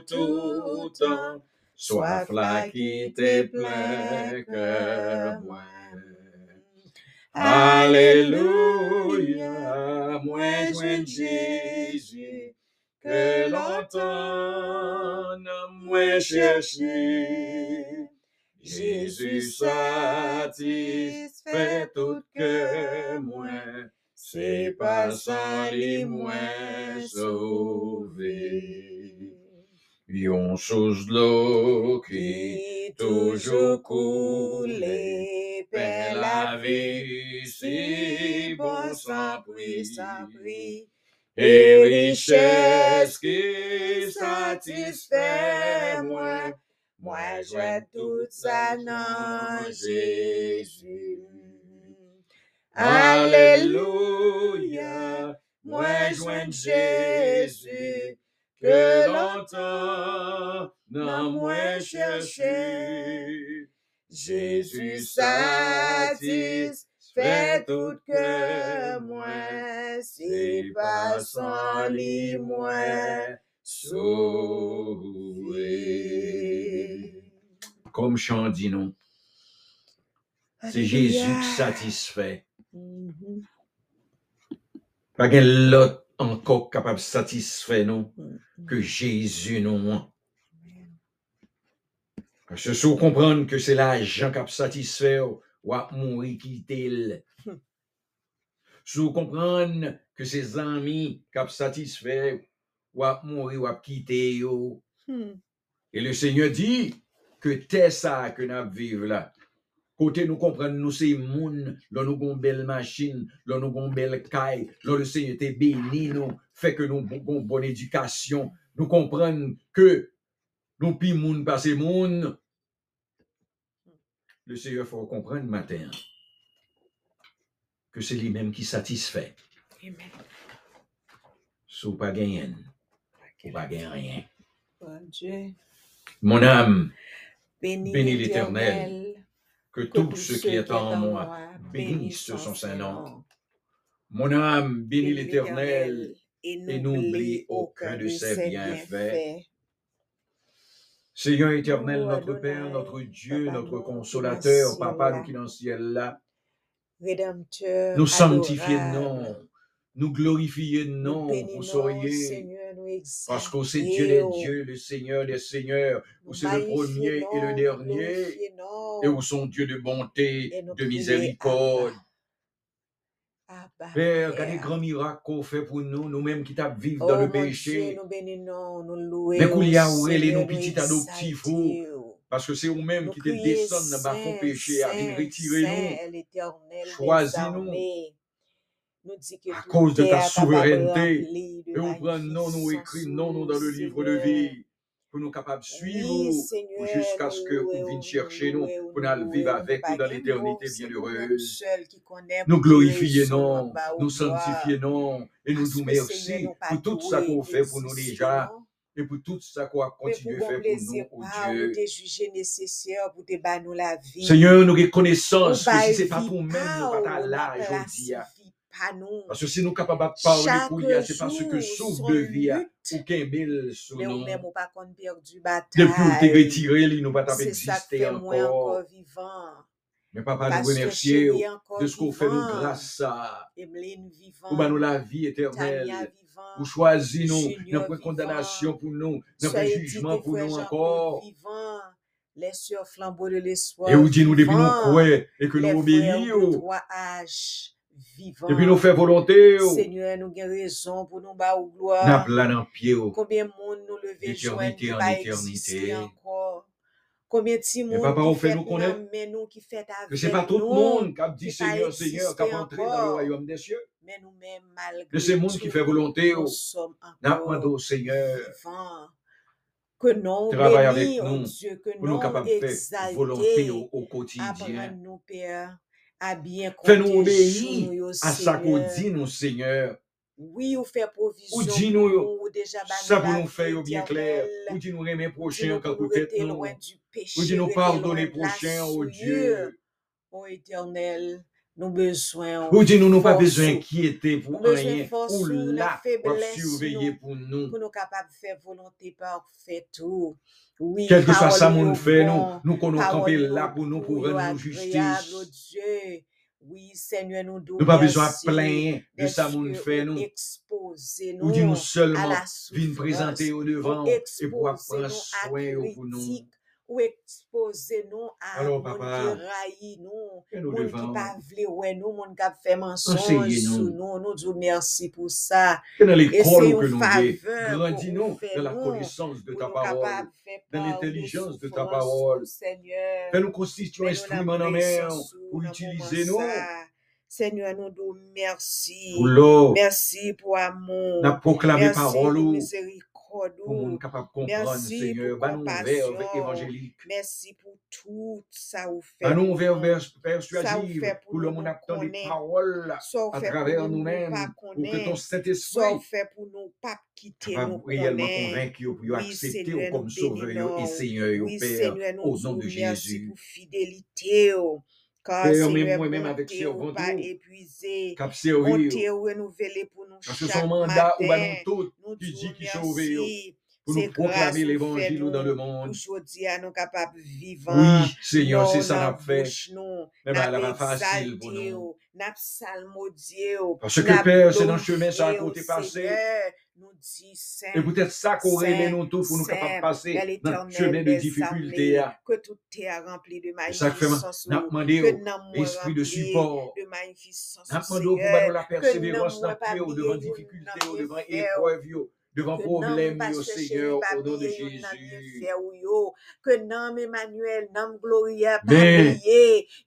tout temps. Soif là qui te plaît que moi. Alléluia, moi joins Jésus, que longtemps moi cherché. Jésus satisfait tout que moi, c'est pas sans lui moi sauvé. Yon chose de l'eau qui toujours coule, paix la vie, si bon sans prix, sans prix. et richesse qui satisfait moi. Moi, j'ai tout ça dans Jésus. Alléluia, moi joins Jésus, que longtemps non moi cherché. Jésus satisfait tout que moi, c'est pas sans lui moi sauvé. Comme chant dit non, c'est Jésus qui satisfait. Mhm. Pas qu'un l'autre encore capable de satisfaire non Mhm. que Jésus non. Parce que si vous comprenez que c'est l'argent qui a satisfait ou à mourir quitter le. Hmm. Si vous comprenez que c'est amis qui a satisfait ou à mourir ou à quitter. Hmm. Et le Seigneur dit que c'est ça que nous vivons là. Côté nous comprenons, nous c'est moun, là nous avons une belle machine, là nous avons une belle caille, le Seigneur te béni nous, fait que nous avons une bonne éducation. Nous comprenons que nous pi moun passer moun. Le Seigneur faut comprendre matin que c'est lui-même qui satisfait. Amen. Si vous pas gagné, vous pas gagné rien. Bon Dieu. Mon âme, Bénis, Bénis l'Éternel. Que que tout ce qui est en moi bénisse son saint nom. Mon âme bénit l'Éternel et n'oublie aucun de ses bienfaits. Seigneur éternel, notre Père, notre Dieu, notre consolateur, Papa, nous qui dans le ciel là, nous sanctifions non, nous glorifions non, vous soyez, parce que c'est Dieu des exaltons, dieux, le Seigneur des seigneurs, où c'est le premier et le dernier, et où sont Dieu de bonté, et de miséricorde. Père, des grands miracles qu'on fait pour nous, nous-mêmes qui t'avons vivre Oh, dans le mon péché. Mais qu'on y a est, Seigneur, nos petits adoptifs. Parce que c'est vous-même qui te crions, descendent dans le péché, à retirer nous. Choisis-nous. armées. Nous dit que à cause de ta souveraineté. Et vous prenez non, nous écrit non, nous dans le livre de vie, pour nous capables de suivre jusqu'à ce que vous veniez chercher nous, pour nous vivre avec nous dans pas l'éternité bienheureuse. Nous glorifier non, nous sanctifier non, et nous nous merci pas pour tout ça qu'on fait pour nous déjà, et pour tout ça qu'on pour à faire pour nous, oh pas, Dieu. Seigneur, nous reconnaissance Ou que si c'est pas vie pour nous, nous pa pas là aujourd'hui. Pas nous. Parce que si nous capables de parler pour lui, c'est parce que son de vie, ou qu'un bel sous mais ou nous. ou pas qu'on perdu Depuis où t'es bataille. retiré, lui, nous pas C'est ça qui exister fait moi encore. encore. Mais papa, nous que remercier de ce qu'on fait nous grâce à. Ou ben nous la vie éternelle. Ou choisis nous, n'a pas condamnation pour nous, n'a pas jugement dit pour nous encore. vivant. Les sœurs flambeaux de l'espoir. Nous nous vivant. nous. Depuis nous faire volonté. Seigneur, nous avons raison pour nous battre au gloire. N'a pied. oh. Combien de monde nous lever qui en éternité. encore. Combien de Mais monde papa, qui on fait nous connaître mais nous qui fait avec Que c'est pas tout le nous, monde qui a dit Seigneur, Seigneur, qui a entré dans le royaume des cieux. mais nous-mêmes malgré c'est monde qui fait volonté. nous oh. sommes N'a encore au Seigneur. vivants. Que non Travaille avec oh nous, Dieu, que nous capables de faire volonté au, quotidien. Apprends-nous, Père, à bien Fais-nous compter obéir sur nous, à ça qu'on Seigneur. dit, nous, Seigneur. Oui, ou fait provision Ou pour dis-nous, nous, ou déjà bah, Ça nous pour la nous faire vie au bien clair. éternelle. Ou dis nous aimer Dis-nous prochain quand pour nous peut-être rester nous. loin du péché, Ou dis nous rester pardonner loin de la prochain, oh souillure. Dieu. Ô éternel, nous besoin Ou dit nous n'avons pas besoin d'inquiéter pour Nous rien. Ou pour faiblesse surveiller nous, pour nous. pour nous capables de faire volonté parfaite tout. Oui, Quel que soit ça, yo fait, nous, nous qu'on camper là pour nous, pour nous justice. Oui, Seigneur, nous Nous nous pas besoin de plaindre de ça, mon fait, ou nous. exposer Ou dit nous nous seulement la souffrance, présenter au devant et pour prendre nous soin pour nous. Ou exposer nous à Alors, moun nous, et nous moun devant, pas vle ouais nous, moun a nous. nous, nous nous la nous, pour ta nous parole, capables de faire dans part de l'intelligence de ta souffrance, parole. Seigneur. Nous nous ça. Seigneur, nous disons merci. Merci pour amour. N'a proclamé Merci parole ou comprendre, Merci Seigneur. pour compassion. Merci pour tout ça vous fait. Nous nous. fait pour pour le monde attend des paroles à travers nous-mêmes pour que ton Saint-Esprit fait pour nous pas quitter nous réellement convaincu pour accepter comme sauveur et. Seigneur Père au nom de merci Jésus. pour fidélité. Oh. Ou servant pas tout, épuisé. cap servir Bonté ou renouvelée pour nous chaque son mandat bah matin. nous tous Nous qui dit qui merci. pour C'est nous proclamer l'évangile dans le monde. aujourd'hui nous capables. Oui, Seigneur, c'est ça n'a fait. Mais elle va facile pour nous. n'a psalmodié Parce que Père, c'est dans le chemin ça a au côté passé. Dit Et Saint, peut-être ça qu'on Saint, remet nous tous pour nous capables de ou, demandé que au nan de rempli support. de magnificence, N'a au demandé au pour Seigneur, nous la que nan nan yo, devant problème, yo, Seigneur, au nom de Jésus. que nan Emmanuel, nan Gloria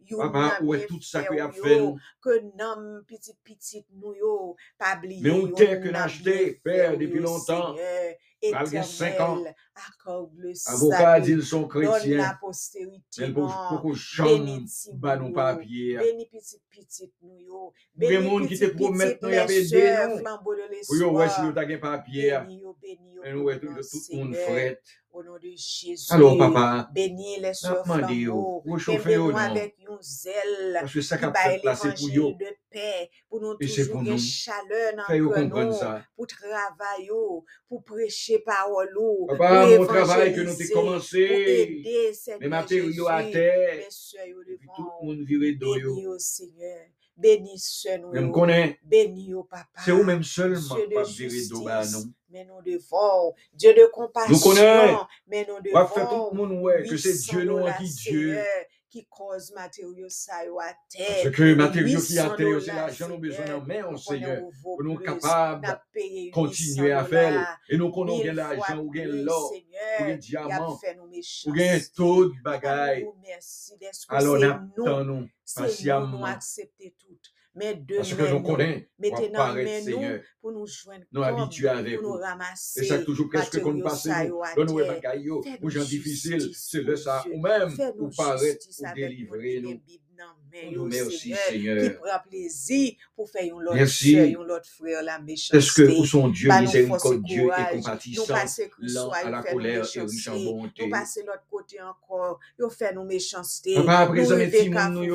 yon Papa, où est tout ça que a fait nous? que nan petit petit nou yo, pas Mais on terre que nan n'a bien acheté, faire Père, depuis longtemps, Seigneur, pral gen 5 ans, éternel, accorde le avocat salut, dit sont donne chrétiens, la postérité pauvre non, beaucoup nous papier. bénis petit petit yo, qui te nous y a aidé nous. flambeau de ouais, si nous papier, yo, yo mais pour nous, tout, le monde fret. au nom de Jésus, Alors, papa, bénis les sœurs avec un zèle, Parce que ça qu'a pour yo, de paix, pour nous toujours une nous. chaleur dans nous, pour travailler, pour prêcher parole, pour Papa, mon travail que nous pour aider, les Seigneur matériaux à terre, tout le monde viré d'eau au Seigneur, bénis ceux nous, Même yo, connaît, bénis au Papa, c'est vous même seulement pas d'eau, bah mais nous devons, Dieu de Nous compassion, connaît, mais nous on va faire tout devons, le monde ouais, que c'est 800 Dieu non qui Dieu. Qui cause matériaux ça yo à Parce terre, que matériaux qui 800 terre, c'est l'argent, nous avons besoin d'en main, nous Seigneur, pour nous capables 800 continuer à faire. Et nous connaissons l'argent, ou plus, l'or, ou y a diamant, nous ou méchanceté. tout de bagaille. nous merci d'être que Alors, c'est nous nous, nous nous, nous. Mais Parce que demain, nous nous, connaissons, on mettez dans nous Seigneur, pour nous joindre nous habitués avec pour nous vous. Et ça ramasser toujours presque qu'on passe nous, yo à dans nos terre. bagailles, yo, Fais aux nous gens difficiles, c'est le ça, ou même, ou nous paraître, ou nous délivrer nous. On yo, nous merci, Seigneur, qui Seigneur. prend plaisir pour faire yon l'autre Merci. sœur, yon l'autre frère la Parce que où son Dieu nous force et. Nous compatissant, lent à la nous colère et riche en bonté. Nous l'autre côté encore, yo fait nous méchanceté. Nous nous nous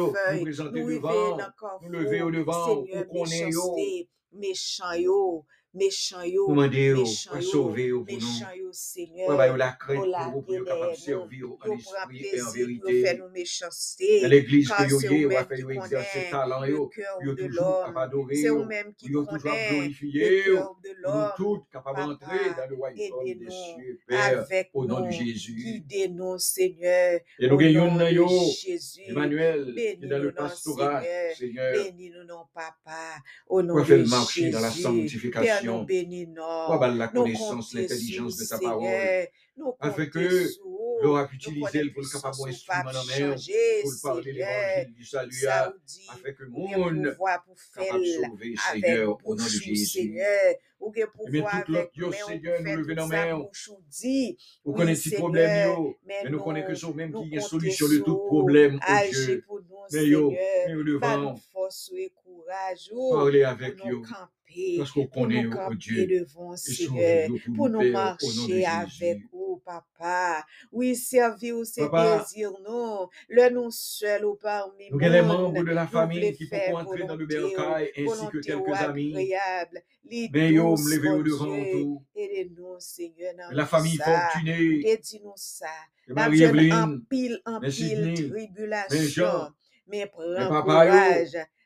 nous devant, dans nous lever au Carrefour. devant, Seigneur, ou méchanceté, méchant yo, méchant yo, méchant pour yo, méchant yo, Ouais, Seigneur. bah, yo la crainte pour vous, pour capable de servir en esprit et en vérité. nous Dans méchanceté. l'église que yo c'est y, ou a fait yo exercer talent le yo, yo toujours capable d'adorer yo, yo toujours connaît glorifier yo, nous tous capables d'entrer dans le royaume des cieux, Père, avec au nom de nous. Jésus. Guidez-nous, Seigneur, Et nous gagnons de yo, Jésus. Emmanuel, qui dans Bénis-nous, le pastorat, Seigneur. Bénis-nous, non, Papa, au nom de marcher dans la Jésus nous non. Ben, la connaissance, l'intelligence de ta parole. Afin que l'on a pu utiliser pour le capable instrument pour parler l'évangile du salut, afin que le monde capable sauver, Seigneur, au nom de Jésus. Mais eh tout l'autre, Dieu Seigneur, nous levons nos mains. Vous connaissez le problème, mais nous connaissons que même qui a une solution de tout problème, oh Dieu. Mais yo, nous levons. Parlez avec nous. Parce qu'on connaît, oh Dieu, devant, Seigneur, pour nous marcher avec vous, papa. Oui, servir c'est désir, non. Le nous seul ou oh, parmi nous. Les membres de la famille qui peuvent entrer dans le bercail oh, ainsi que oh, quelques amis. Mais yo, me levez devant tout. Aidez-nous, Seigneur, La famille fortunée. Aidez-nous En pile, en pile, tribulation. Mais prends courage.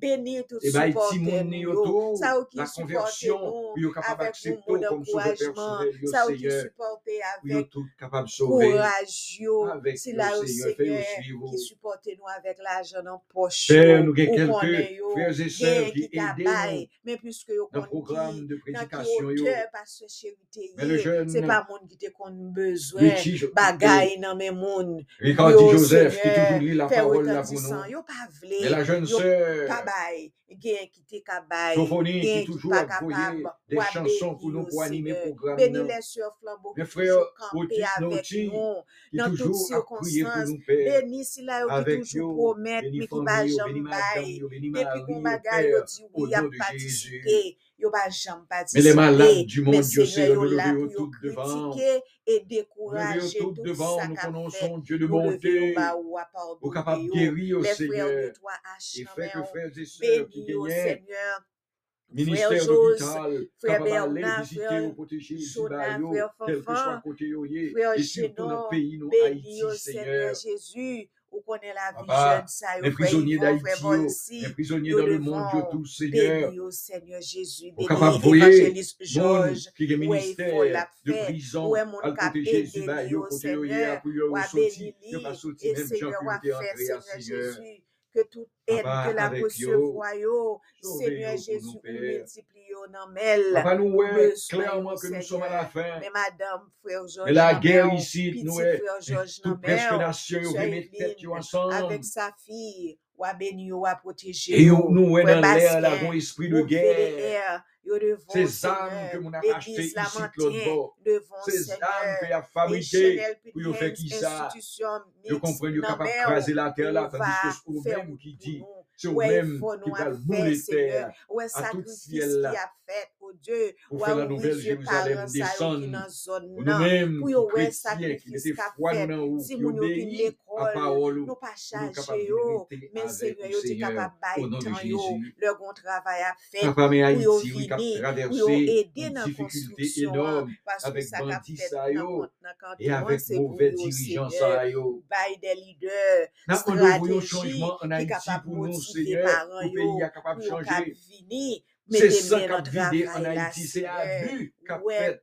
bénir tout eh ben, support ça qui conversion yo capable accepter comme sauveur ça qui avec courage c'est là Seigneur qui supporter nous avec l'argent en poche nous quelques frères et sœurs qui aident mais puisque programme de prédication c'est pas monde qui te besoin. Bagaille dans mes Joseph qui toujours lit la parole pour nous mais la jeune sœur Kabay, Gekiti Kabay, Sophonique, toujours accoyer des chansons pour nous, pour animer le programme. Bénis les sur flambeaux, mes frères, camper avec nous, dans toutes circonstances. Bénis si là, qui toujours promettent, mais qui va jamais bailler. Depuis qu'on m'a gagné, il n'y a pas de Mais les malades du monde, yo se yo leve tout devant. Et décourager tout, tout devant, nous connaissons Dieu de guérir au Seigneur. Et fait que frères et sœurs qui gagnent ministère capable d'aller visiter ou protéger ici bas, quel que soit côté et surtout dans le pays, nous, Haïti, Seigneur. Jésus, ou la prisonnier d'Haïti yo, prisonnier dans le monde tout Seigneur. Béni au Seigneur Jésus, béni l'évangéliste Georges, ou est ministère la paix, ou est mon capé, béni au Seigneur, et Seigneur a fait Seigneur Jésus que toute aide que la recevoi Seigneur Jésus, multiplie nan mel. Nous sommes à la fin. Madame, frère Georges, la guerre ici, nous est. Avec sa fille, béni ou a. Et nous, nous, dans esprit de guerre. Ces âmes que mon a acheté ici l'autre bord. Ces âmes que a fabriqué pour faire qui ça. je comprends yo capable craser la terre là tandis que c'est même qui dit, c'est même qui va mouler terre. À tout ciel là. Dieu, ou à Jérusalem descendre, ou nous-mêmes, chrétiens, qui nous, qui obéissent à parole, nous pas oh, mais oh, Seigneur, de oh, le travail à faire, pour yo venir, pour aider dans la construction, hein, parce que ça et avec mauvais dirigeants, hein, ça by des leaders, stratégies, qui de motiver les parents, c'est ça qu'a vidé en Haïti. C'est abus qu'a fait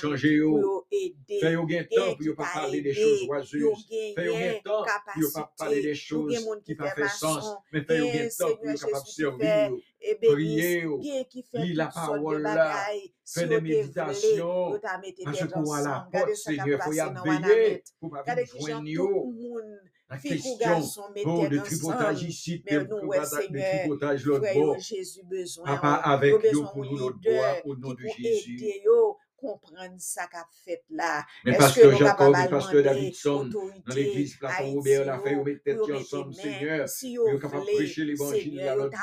chanje yo, fè yo gen tan pou yo pa pale de chouz wazuz, fè yo gen tan pou yo pa pale de chouz ki pa fè sens, men fè yo gen tan pou yo kapap servi yo, priye yo, li la parol la, fè de meditasyon, anse pou wala pot seye, fò ya beye, pou pa vi jwen yo, La question bon, de tripotage ici, de, tripotage l'autre bord, à part avec nous pour nous l'autre bord, au nom de Jésus kompren sa ka fet la. Mais pasteur Jacob et pasteur Davidson, dans l'église Platon Robert, la fait, tête ensemble, Seigneur. si capable de vle, prêcher l'évangile à l'autre.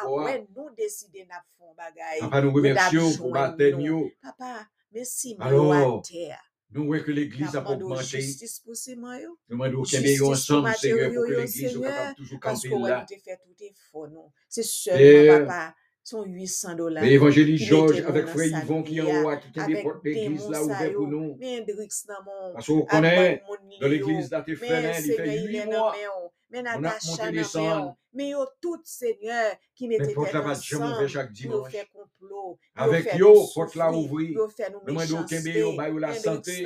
Papa, nous remercions pour baptême. Papa, Alors, terre. nous voyons que l'église a augmenté. Nous demandons qu'il y Justice pour ensemble, Seigneur, pour que l'église soit capable toujours camper là. seulement, Père, papa, son 800 dollars. Et évangéliste qui George mette nou avec frère Yvon qui est en haut, des avec portes d'église là sa ouvertes pour nous. mais Parce qu'on connaît, dans l'église là, t'es mais frère, il fait il est huit nan mois. men yo, mais On a monté mais yo tout Seigneur, qui mette Mais porte tête ouvert ensemble, chaque yo dimanche. fait complot, Avec yo, nous porte là yo nous Demande au Kembe yo, bah la santé.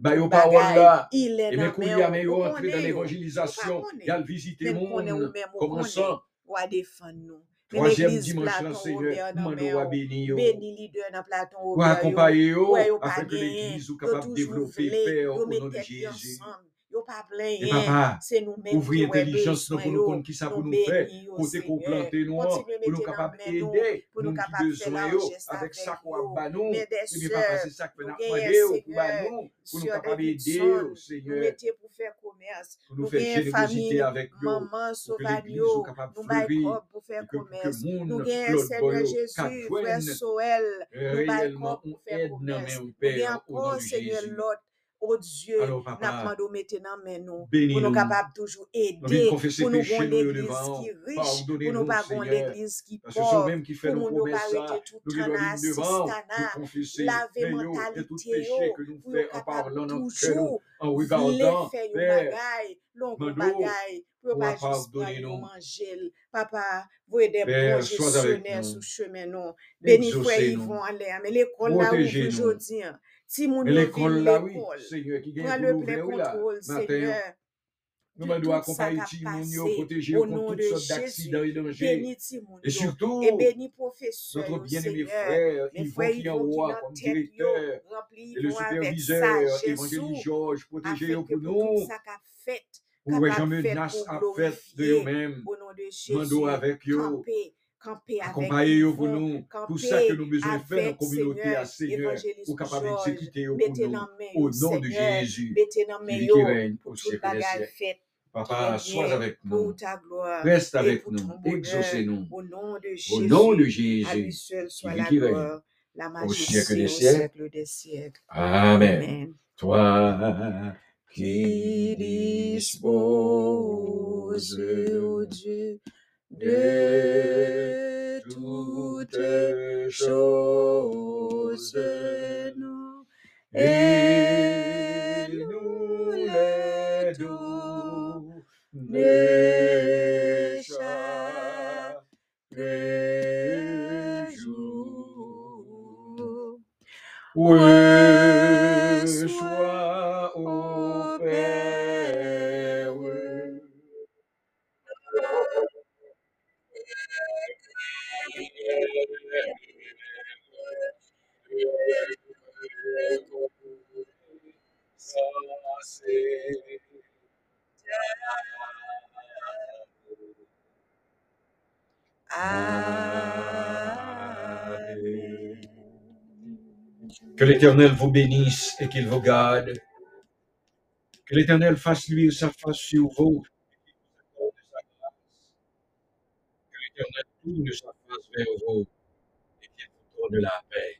Bah yo parole là. il est à yo, yo ou entrer dans l'évangélisation. Il a visité le monde. men ou Comment konnen, ça? Troisième l'Église dimanche Platon Seigneur, Robert nan demande men ou à yo, béni yo. Beni leader nan Platon Ou yo, accompagner pa afin que genyen, l'église soit capable de développer, yo au nom de Jésus. ansam, yo pa plen Et yen, papa, se nou menm ouvrir intelligence nous pour nous comprendre qui ça pour nou nous faire, côté qu'on nous, pour nous capables men nou, aider, pou nou nous besoin yo, largesse avec ça qu'on yo, a ba nous, de et bien papa, c'est ça que nous nou avons genyen demandé ou pour ba Seigneur, koumers, nou gen fami, maman, sovalyo, nou bay kop pou fè koumers, nou gen Seigneur Jésus, fè soel, nou bay kop pou fè koumers, nou gen anpon Seigneur Lot, oh Dieu, Alors nap papa, mando mette nan men nou, pou bénis nou nous, toujou nous ede, venons confesser pou nou péché gon nous yo l'Eglise devant, ki riche, pou pardonnez-nous, nou pa gon Seigneur, l'Eglise ki parce que c'est pov, même qui fait pou nos moun yo pa promesses ça, rete tout nous qui an doit venir devant, asistana, nous mais yo, et tout mentalite péché yo, que nous en en lon à. Papa, de Père, bon gestionnaire nous. Beni fwe Exaucez-nous. Yvon ale, ame l'ekol la ouvri Protégez-nous. jodi an. Ti moun yo l'école vin l'ekol. Seigneur, qui gagne Pran pour le ple kontrol, Seigneur. tout sa accompagner ka ti moun yo, et Et yo. surtout, Et professeur notre bien-aimé frère, Yvon nan comme directeur, et le superviseur, sagesse évangéliste Georges, afin yo menace pour à fait de yo, camper, camper avec accompagnez yo pour nous, tout ça que nous besoin faire en communauté à Seigneur, pour capable yo pour nous, au nom de Jésus, qui règne pour au siècle des siècles. Papa, sois avec pour nous, ta gloire, reste avec pour nous, exaucez-nous, au nom de Jésus, seul soit la gloire, au siècle majesté des au siècles. siècle des siècles. Amen. Toi qui dispose, ô Dieu, de toutes choses, nous et nous les donner Que l'Éternel vous bénisse et qu'il vous garde. Que l'Éternel fasse luire sa face sur vous. Que l'Éternel tourne sa face vers vous et qu'il vous donne la paix.